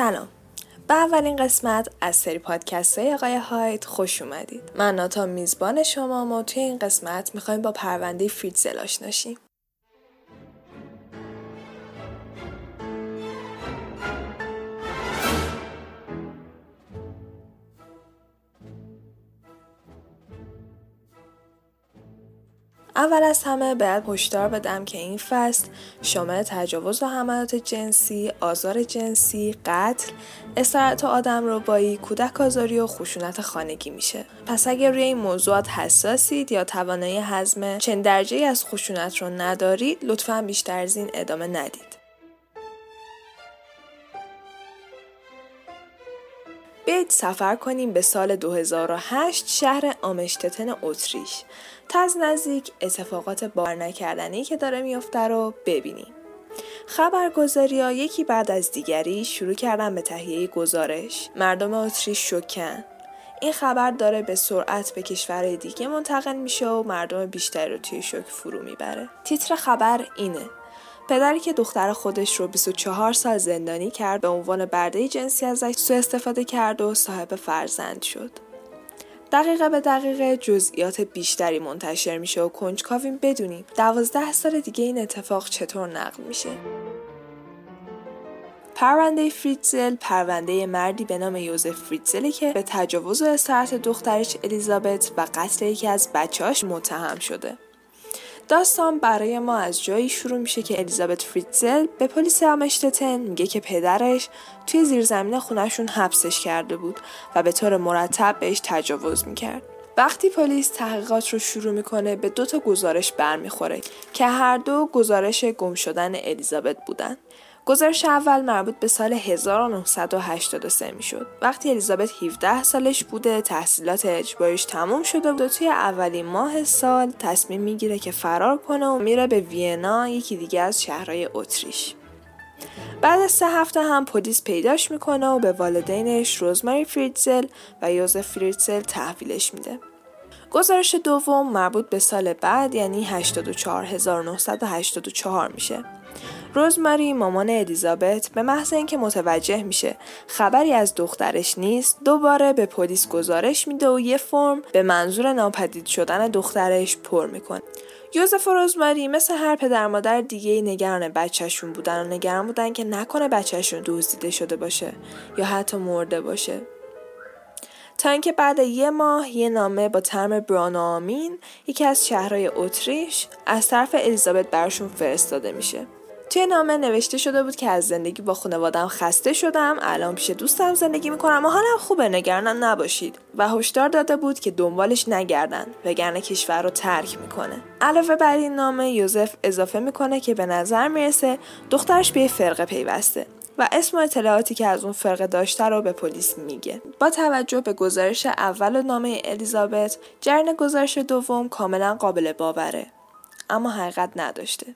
سلام. به اولین قسمت از سری پادکست های آقای هایت خوش اومدید. من ناتا میزبان شما و توی این قسمت می‌خوایم با پرونده فریتزل آشناشیم اول از همه باید هشدار بدم که این فصل شامل تجاوز و حملات جنسی، آزار جنسی، قتل، استراحت آدم ربایی، کودک آزاری و خشونت خانگی میشه. پس اگر روی این موضوعات حساسید یا توانایی حزم چند درجه از خشونت رو ندارید، لطفا بیشتر از این ادامه ندید. بیایید سفر کنیم به سال 2008 شهر آمشتتن اتریش تا از نزدیک اتفاقات بار نکردنی که داره میافته رو ببینیم. خبرگزاری ها یکی بعد از دیگری شروع کردن به تهیه گزارش. مردم اتریش شکن. این خبر داره به سرعت به کشورهای دیگه منتقل میشه و مردم بیشتری رو توی شوک فرو می‌بره. تیتر خبر اینه. پدری که دختر خودش رو 24 سال زندانی کرد به عنوان برده جنسی ازش سوء استفاده کرد و صاحب فرزند شد. دقیقه به دقیقه جزئیات بیشتری منتشر میشه و کنجکاویم بدونیم دوازده سال دیگه این اتفاق چطور نقل میشه. پرونده فریتزل پرونده مردی به نام یوزف فریتزلی که به تجاوز و استراحت دخترش الیزابت و قتل یکی از بچهاش متهم شده. داستان برای ما از جایی شروع میشه که الیزابت فریتزل به پلیس آمشتتن میگه که پدرش توی زیرزمین خونشون حبسش کرده بود و به طور مرتب بهش تجاوز می‌کرد. وقتی پلیس تحقیقات رو شروع می‌کنه به دو تا گزارش برمیخوره که هر دو گزارش گم شدن الیزابت بودن. گزارش اول مربوط به سال 1983 می‌شد. وقتی الیزابت 17 سالش بوده تحصیلات اجباریش تموم شده بود و توی اولین ماه سال تصمیم می‌گیره که فرار کنه و میره به وینا یکی دیگه از شهرهای اتریش. بعد از سه هفته هم پلیس پیداش می‌کنه و به والدینش روزماری فریتزل و یوزف فریتزل تحویلش میده. گزارش دوم مربوط به سال بعد یعنی 84984 میشه. روزماری مامان الیزابت به محض اینکه متوجه میشه خبری از دخترش نیست دوباره به پلیس گزارش میده و یه فرم به منظور ناپدید شدن دخترش پر می‌کنه. یوزف و روزماری مثل هر پدر مادر دیگه نگران بچهشون بودن و نگران بودن که نکنه بچهشون دزدیده شده باشه یا حتی مرده باشه. تا اینکه بعد یه ماه یه نامه با ترم برانامین یکی از شهرهای اتریش از طرف الیزابت برشون فرستاده میشه. توی نامه نوشته شده بود که از زندگی با خانوادم خسته شدم الان پیش دوستم زندگی می‌کنم و حالم خوبه نگرانم نباشید. و هشدار داده بود که دنبالش نگردن وگرنه کشور رو ترک می‌کنه. علاوه بر این نامه یوزف اضافه می‌کنه که به نظر می‌رسه دخترش به فرقه پیوسته و اسم و اطلاعاتی که از اون فرقه داشته رو به پلیس میگه. با توجه به گزارش اول نامه الیزابت جرن گزارش دوم کاملا قابل باوره. اما حقیقت نداشته.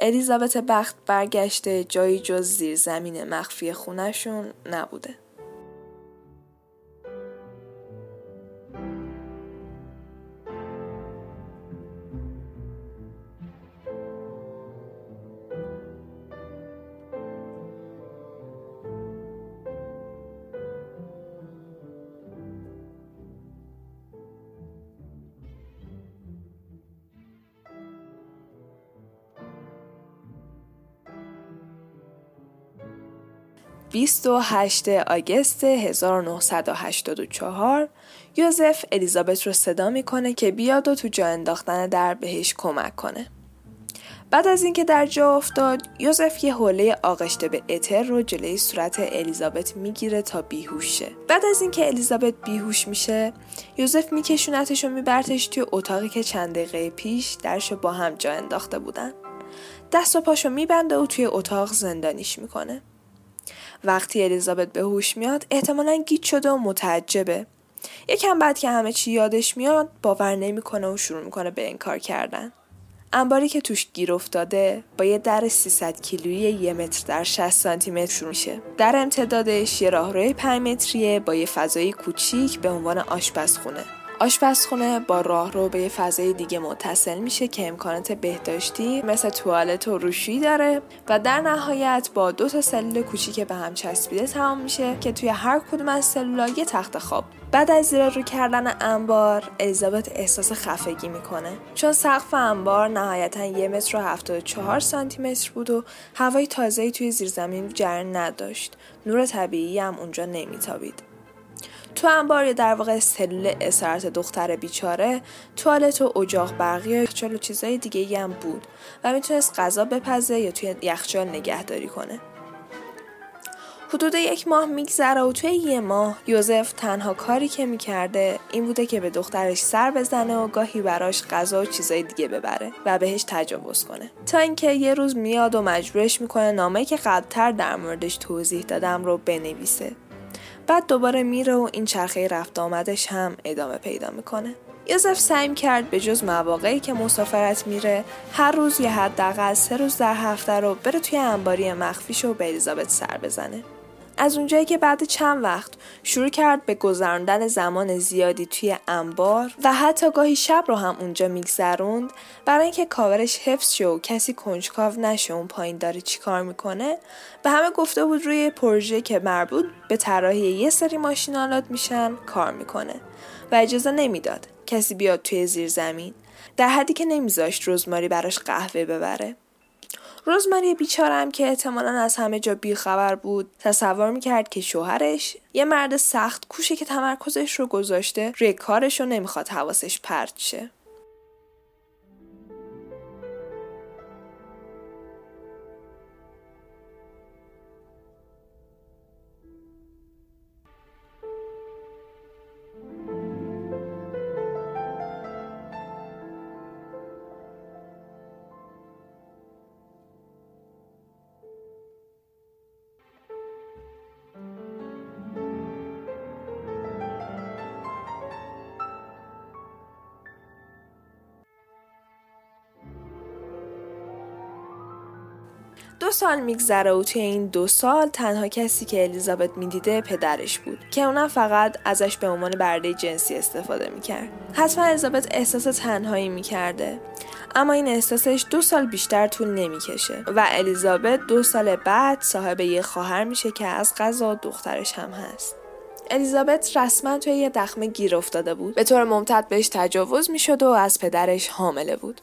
الیزابت بخت برگشته جایی جز زیر زمین مخفی خونشون نبوده. 28 آگست 1984 یوزف الیزابت رو صدا می‌کنه که بیاد و تو جا انداختن در بهش کمک کنه. بعد از اینکه در جا افتاد یوزف یه حوله آغشته به اتر رو جلوی صورت الیزابت می‌گیره تا بیهوش شه. بعد از اینکه الیزابت بیهوش میشه یوزف میکشونتش و میبرتش توی اتاقی که چند دقیقه پیش درشو با هم جا انداخته بودن. دست و پاشو میبنده و توی اتاق زندانیش می‌کنه. وقتی الیزابت به هوش میاد احتمالا گیت شده و متعجبه یکم بعد که همه چی یادش میاد باور نمی‌کنه و شروع می‌کنه به انکار کردن انباری که توش گیر افتاده با یه در 300 کیلویی یه متر در 60 سانتی متر شروع میشه. در امتدادش یه راهروی 5 متریه با یه فضای کوچیک به عنوان آشپزخونه. آشپزخونه با راهرو به یه فضای دیگه متصل میشه که امکانات بهداشتی مثل توالت و روشی داره و در نهایت با دو تا سلول کوچیک به هم چسبیده تمام میشه که توی هر کدوم از سلولا یه تخت خواب. بعد از زیر رو کردن انبار الیزابت احساس خفگی می‌کنه. چون سقف انبار نهایتا یه متر و هفتاد چهار سانتی متر بود و هوای تازهی توی زیرزمین جریان نداشت. نور طبیعی هم اونجا نمیتابید. تو انبار یا در واقع سلول اسارت دختر بیچاره توالت و اجاق برقی و یخچال و چیزای دیگه هم بود و می‌تونست غذا بپزه یا توی یخچال نگهداری کنه. حدود یک ماه میگذره و توی یه ماه یوزف تنها کاری که می‌کرده این بوده که به دخترش سر بزنه و گاهی براش غذا و چیزای دیگه ببره و بهش تجاوز کنه. تا اینکه یه روز میاد و مجبورش می‌کنه نامه که قبلتر در موردش توضیح دادم رو بنویسه. بعد دوباره میره و این چرخه رفت آمدش هم ادامه پیدا می‌کنه. یوزف سعی کرد به جز مواقعی که مسافرت میره هر روز یه حداقل سه روز در هفته رو بره توی انباری مخفیش و به الیزابت سر بزنه. از اونجایی که بعد چند وقت شروع کرد به گذراندن زمان زیادی توی انبار و حتی گاهی شب رو هم اونجا میگذروند برای اینکه کاورش حفظ شه و کسی کنجکاو نشه اون پایین داره چیکار می‌کنه به همه گفته بود روی پروژه که مربوط به طراحی یه سری ماشینالات میشن کار می‌کنه و اجازه نمی‌داد کسی بیاد توی زیر زمین در حدی که نمیذاشت روزماری براش قهوه ببره. روزماری بیچارم که احتمالا از همه جا بیخبر بود. تصور می‌کرد که شوهرش یه مرد سخت کوشه که تمرکزش رو گذاشته روی کارش رو نمی‌خواد حواسش پرت شه. دو سال میگذره و توی این دو سال تنها کسی که الیزابت می‌دیده پدرش بود که اونم فقط ازش به عنوان برده جنسی استفاده می‌کرد. حتما الیزابت احساس تنهایی می‌کرده. اما این احساسش دو سال بیشتر طول نمی‌کشه و الیزابت دو سال بعد صاحب یه خواهر میشه که از غذا دخترش هم هست. الیزابت رسما توی یه دخمه گیر افتاده بود. به طور ممتد بهش تجاوز می‌شد و از پدرش حامله بود.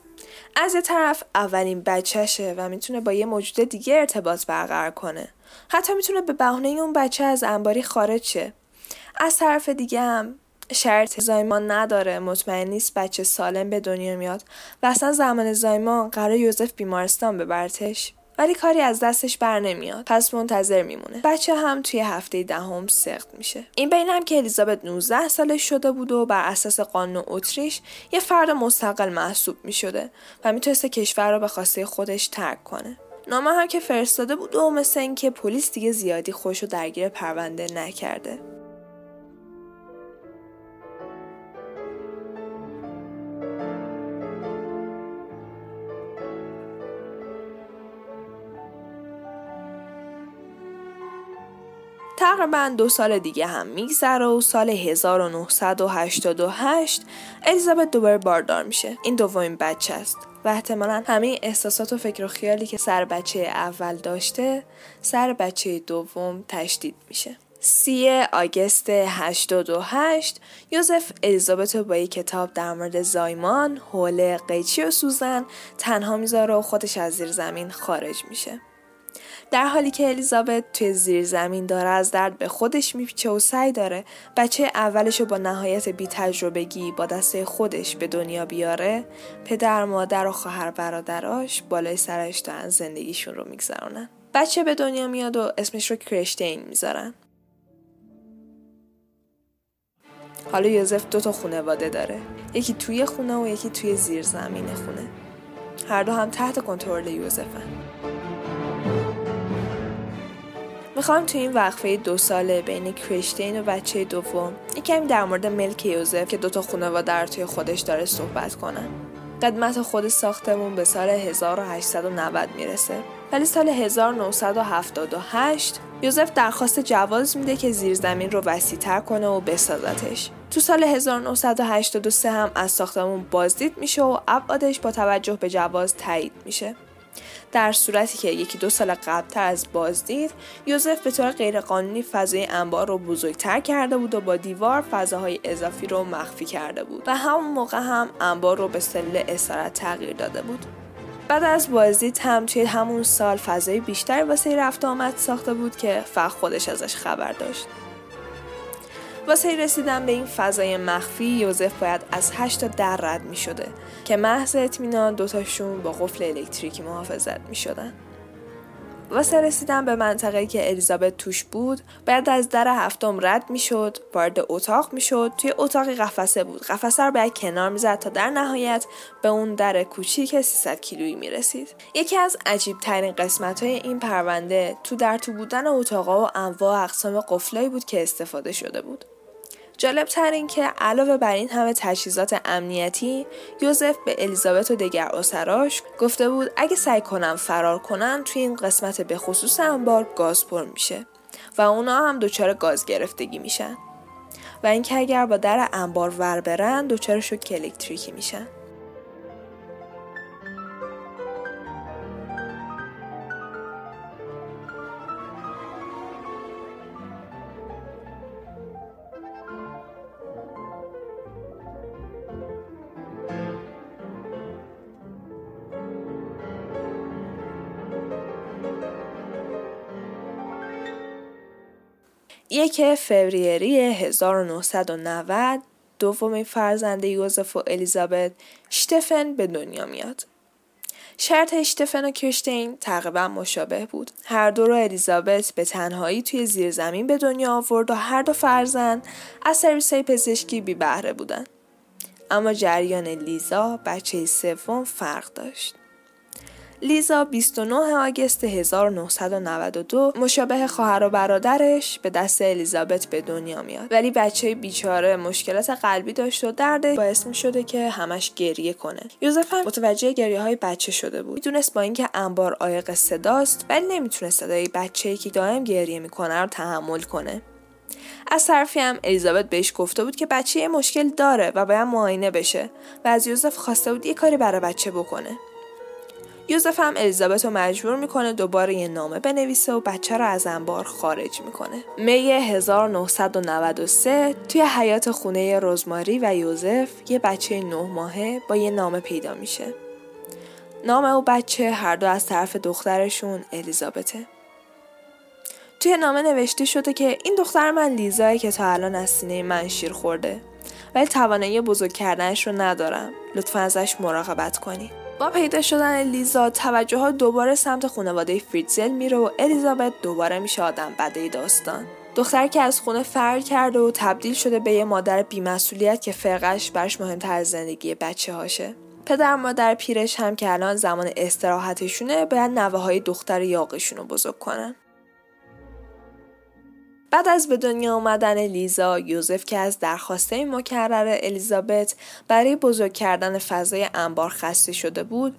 از یه طرف اولین بچهشه و می‌تونه با یه موجود دیگه ارتباط برقرار کنه. حتی می‌تونه به بهونه اون بچه از انباری خارج شه از طرف دیگه هم شرط زایمان نداره مطمئن نیست بچه سالم به دنیا میاد و اصلا زمان زایمان قرار یوزف بیمارستان ببرتش. ولی کاری از دستش بر نمیاد. پس منتظر میمونه. بچه هم توی هفته دهم سخت میشه. این بین هم که الیزابت 19 سالش شده بود و بر اساس قانون اتریش یه فرد مستقل محسوب می‌شده و می‌تونسته کشور رو به خواسته خودش ترک کنه. نامه هم که فرستاده بود و مثل اینکه پلیس دیگه زیادی خوش و درگیر پرونده نکرده. تقریبا دو سال دیگه هم میگذره و سال 1988 الیزابت دوباره باردار میشه این دومین بچه است و احتمالا همه احساسات و فکر و خیالی که سر بچه اول داشته سر بچه دوم تشدید میشه سی آگست 828 یوزف الیزابت با یک کتاب در مورد زایمان، حوله، قیچی و سوزن تنها می‌ذاره و خودش از زیر زمین خارج میشه. در حالی که الیزابت توی زیر زمین داره از درد به خودش میپیچه و سعی داره بچه اولش رو با نهایت بی تجربگی با دسته خودش به دنیا بیاره پدر مادر و خواهر برادراش بالای سرش دارن زندگیشون رو میگذرونن. بچه به دنیا میاد و اسمش رو کرشتین می‌ذارن. حالا یوزف دو تا خانواده داره. یکی توی خونه و یکی توی زیر زمین خونه. هر دو هم تحت کنترل یوزفن. می‌خوام تو این وقفه دو ساله بین کریشتین و بچه دوم یکمی در مورد ملک یوزف که دوتا خانواده در توی خودش داره صحبت کنم قدمت خود ساختمون به سال 1890 می‌رسه ولی سال 1978 یوزف درخواست جواز میده که زیرزمین رو وسیعتر کنه و بسازتش. تو سال 1983 هم از ساختمون بازدید میشه و ابعادش با توجه به جواز تایید میشه. در صورتی که یکی دو سال قبلتر از بازدید یوزف به طور غیرقانونی فضای انبار رو بزرگتر کرده بود و با دیوار فضاهای اضافی رو مخفی کرده بود و همون موقع هم انبار رو به سلول اسارت تغییر داده بود. بعد از بازدید هم همون سال فضای بیشتری واسه رفت آمد ساخته بود که فقط خودش ازش خبر داشت. واسه رسیدن به این فضای مخفی یوزف باید از هشت تا در رد می شده که محض اطمینان دوتاشون با قفل الکتریکی محافظت می شدن. واسه رسیدن به منطقه که الیزابت توش بود باید از در هفتم رد می‌شد وارد اتاق می‌شد توی اتاقی قفسه بود. قفسه رو باید کنار می‌زد تا در نهایت به اون در کوچیک 300 کیلویی می‌رسید. یکی از عجیب ترین قسمت های این پرونده تو در تو بودن اتاقا و انواع اقسام قفلایی بود که استفاده شده بود. جالب تر این که علاوه بر این همه تجهیزات امنیتی یوزف به الیزابت و دگر اسراش گفته بود اگه سعی کنم فرار کنن توی این قسمت به خصوص انبار گاز پر میشه و اونا هم دچار گاز گرفتگی میشن. و اینکه اگر با در انبار ور برن دچار شوک الکتریکی میشن. یک فوریری 1990 دومین فرزند یوزف و الیزابت شتفن به دنیا میاد. شرط اشتفن و کشتین تقریبا مشابه بود. هر دو رو الیزابت به تنهایی توی زیر زمین به دنیا آورد و هر دو فرزند از سرویس پزشکی بی بهره بودن. اما جریان لیزا بچه سوم فرق داشت. لیزا 29 آگست 1992 مشابه خواهر و برادرش به دست الیزابت به دنیا میاد. ولی بچه بیچاره مشکلات قلبی داشت و درد باعث می شده که همش گریه کنه. یوزف هم متوجه گریه های بچه شده بود. می‌دونست با اینکه انبار عایق صداست ولی نمی‌تونه صدای بچه‌ای که دائم گریه می‌کنه رو تحمل کنه. از طرفی هم الیزابت بهش گفته بود که بچه یه مشکل داره و باید معاینه بشه و از یوزف خواسته بود یه کاری برای بچه بکنه. یوزف هم الیزابت رو مجبور می‌کنه دوباره یه نامه بنویسه و بچه رو از انبار خارج می‌کنه. می 1993 توی حیات خونه رزماری و یوزف یه بچه نه ماهه با یه نامه پیدا میشه. نامه و بچه هر دو از طرف دخترشون الیزابته. توی نامه نوشته شده که این دختر من لیزایی که تا الان از سینه من شیر خورده ولی توانایی بزرگ کردنش رو ندارم لطفا ازش مراقبت کنید با پیدا شدن لیزا توجه ها دوباره سمت خانواده فریتزل میره و الیزابت دوباره میشه آدم بده داستان. دختر که از خونه فرار کرده و تبدیل شده به یه مادر بیمسئولیت که فرقش برش مهمتر زندگی بچه هاشه. پدر مادر پیرش هم که الان زمان استراحتشونه باید نوه های دختر یاقشون رو بزرگ کنن. بعد از به دنیا آمدن لیزا یوزف که از درخواسته مکرر الیزابت برای بزرگ کردن فضای انبار خسته شده بود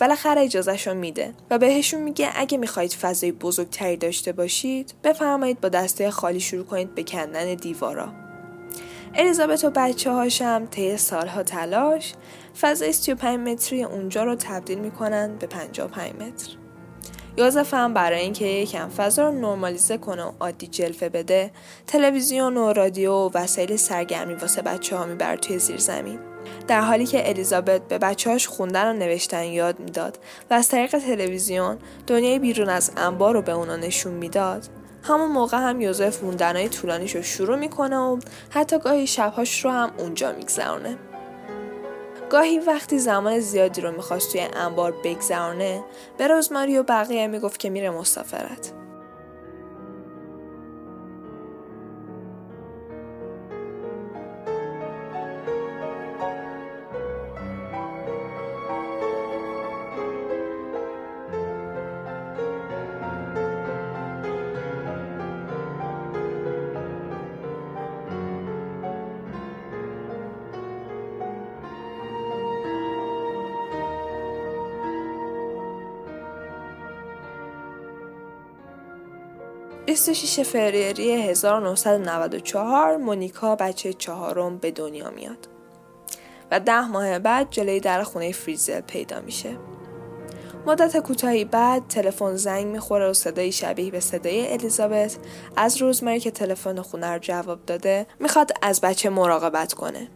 بالاخره اجازهش رو میده و بهشون میگه اگه می‌خواهید فضای بزرگتری داشته باشید بفرمایید با دسته خالی شروع کنید به کندن دیوارا. الیزابت و بچه هاشم طی سالها تلاش فضای 35 متری اونجا رو تبدیل می‌کنن به 55 متر. یوزف هم برای اینکه یکم فضا رو نرمالیزه کنه و عادی جلفه بده تلویزیون و رادیو و وسایل سرگرمی واسه بچه ها میبر توی زیر زمین. در حالی که الیزابت به بچه‌هاش خوندن و نوشتن یاد می‌داد و از طریق تلویزیون دنیای بیرون از انبار رو به اونا نشون می‌داد همون موقع هم یوزف موندنهای طولانیش رو شروع می‌کنه و حتی گاهی شبهاش رو هم اونجا میگذرونه. گاهی وقتی زمان زیادی رو می‌خواست توی انبار بگذرانه به رزماری و بقیه می‌گفت که میره مسافرت. 26 فوریه 1994 مونیکا بچه چهارم به دنیا میاد و ده ماه بعد جلوی در خونه فریزل پیدا میشه. مدت کوتاهی بعد تلفن زنگ می‌خوره و صدایی شبیه به صدای الیزابت از روزماری که تلفن خونه رو جواب داده می‌خواد از بچه مراقبت کنه.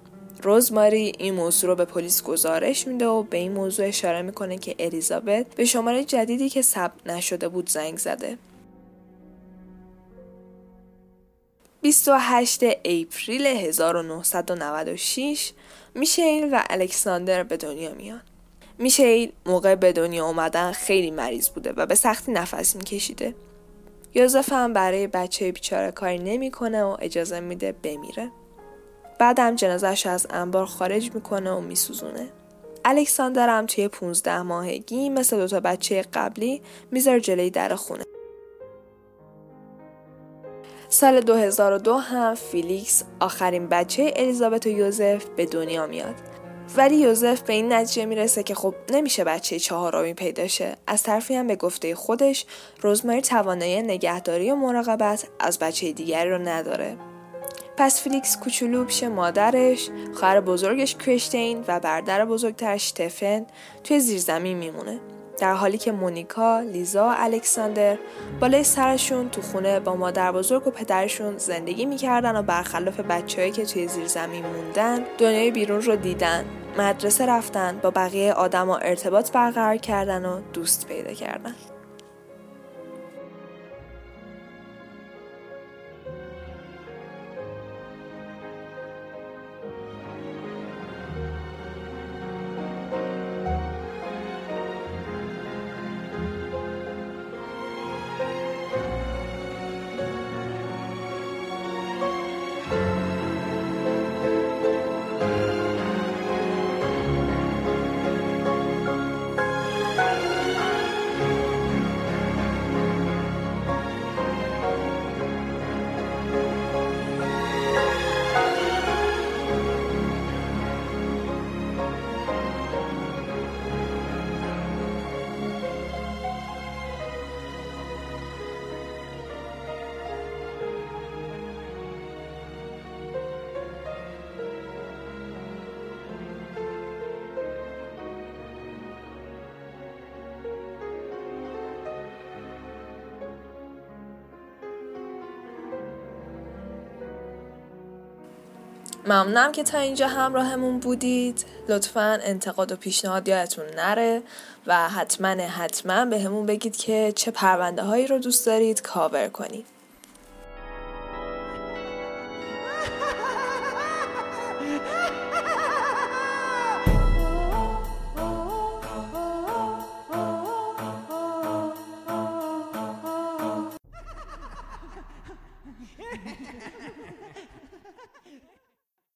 روزماری این موضوع رو به پلیس گزارش میده و به این موضوع اشاره می‌کنه که الیزابت به شماره جدیدی که ثبت نشده بود زنگ زده. 28 اپریل 1996 میشیل و الکساندر به دنیا میان. میشیل موقع به دنیا اومدن خیلی مریض بوده و به سختی نفس میکشیده. یوزف هم برای بچه بیچاره کاری نمی‌کنه و اجازه میده بمیره. بعدم جنازش از انبار خارج می‌کنه و میسوزونه. الکساندر هم توی 15 ماهگی مثل دوتا بچه قبلی می‌ذاره جلوی در خونه. سال 2002 هم فیلیکس آخرین بچه الیزابت و یوزف به دنیا میاد. ولی یوزف به این نتیجه می‌رسه که خب نمیشه بچه چهارمی پیدا شه. از طرفی هم به گفته خودش روزماری توانایی نگهداری و مراقبت از بچه دیگری رو نداره. پس فیلیکس کوچولو پیش مادرش خواهر بزرگش کریستین و برادر بزرگترش اشتفن توی زیرزمین میمونه. در حالی که مونیکا، لیزا و الکساندر بالای سرشون تو خونه با مادر بزرگ و پدرشون زندگی می‌کردن و برخلاف بچههایی که توی زیر زمین موندن دنیای بیرون رو دیدن مدرسه رفتن با بقیه آدم و ارتباط برقرار کردن و دوست پیدا کردن. ممنونم که تا اینجا همراهمون بودید. لطفا انتقاد و پیشنهاد یادتون نره و حتما حتما به همون بگید که چه پرونده هایی رو دوست دارید کاور کنید.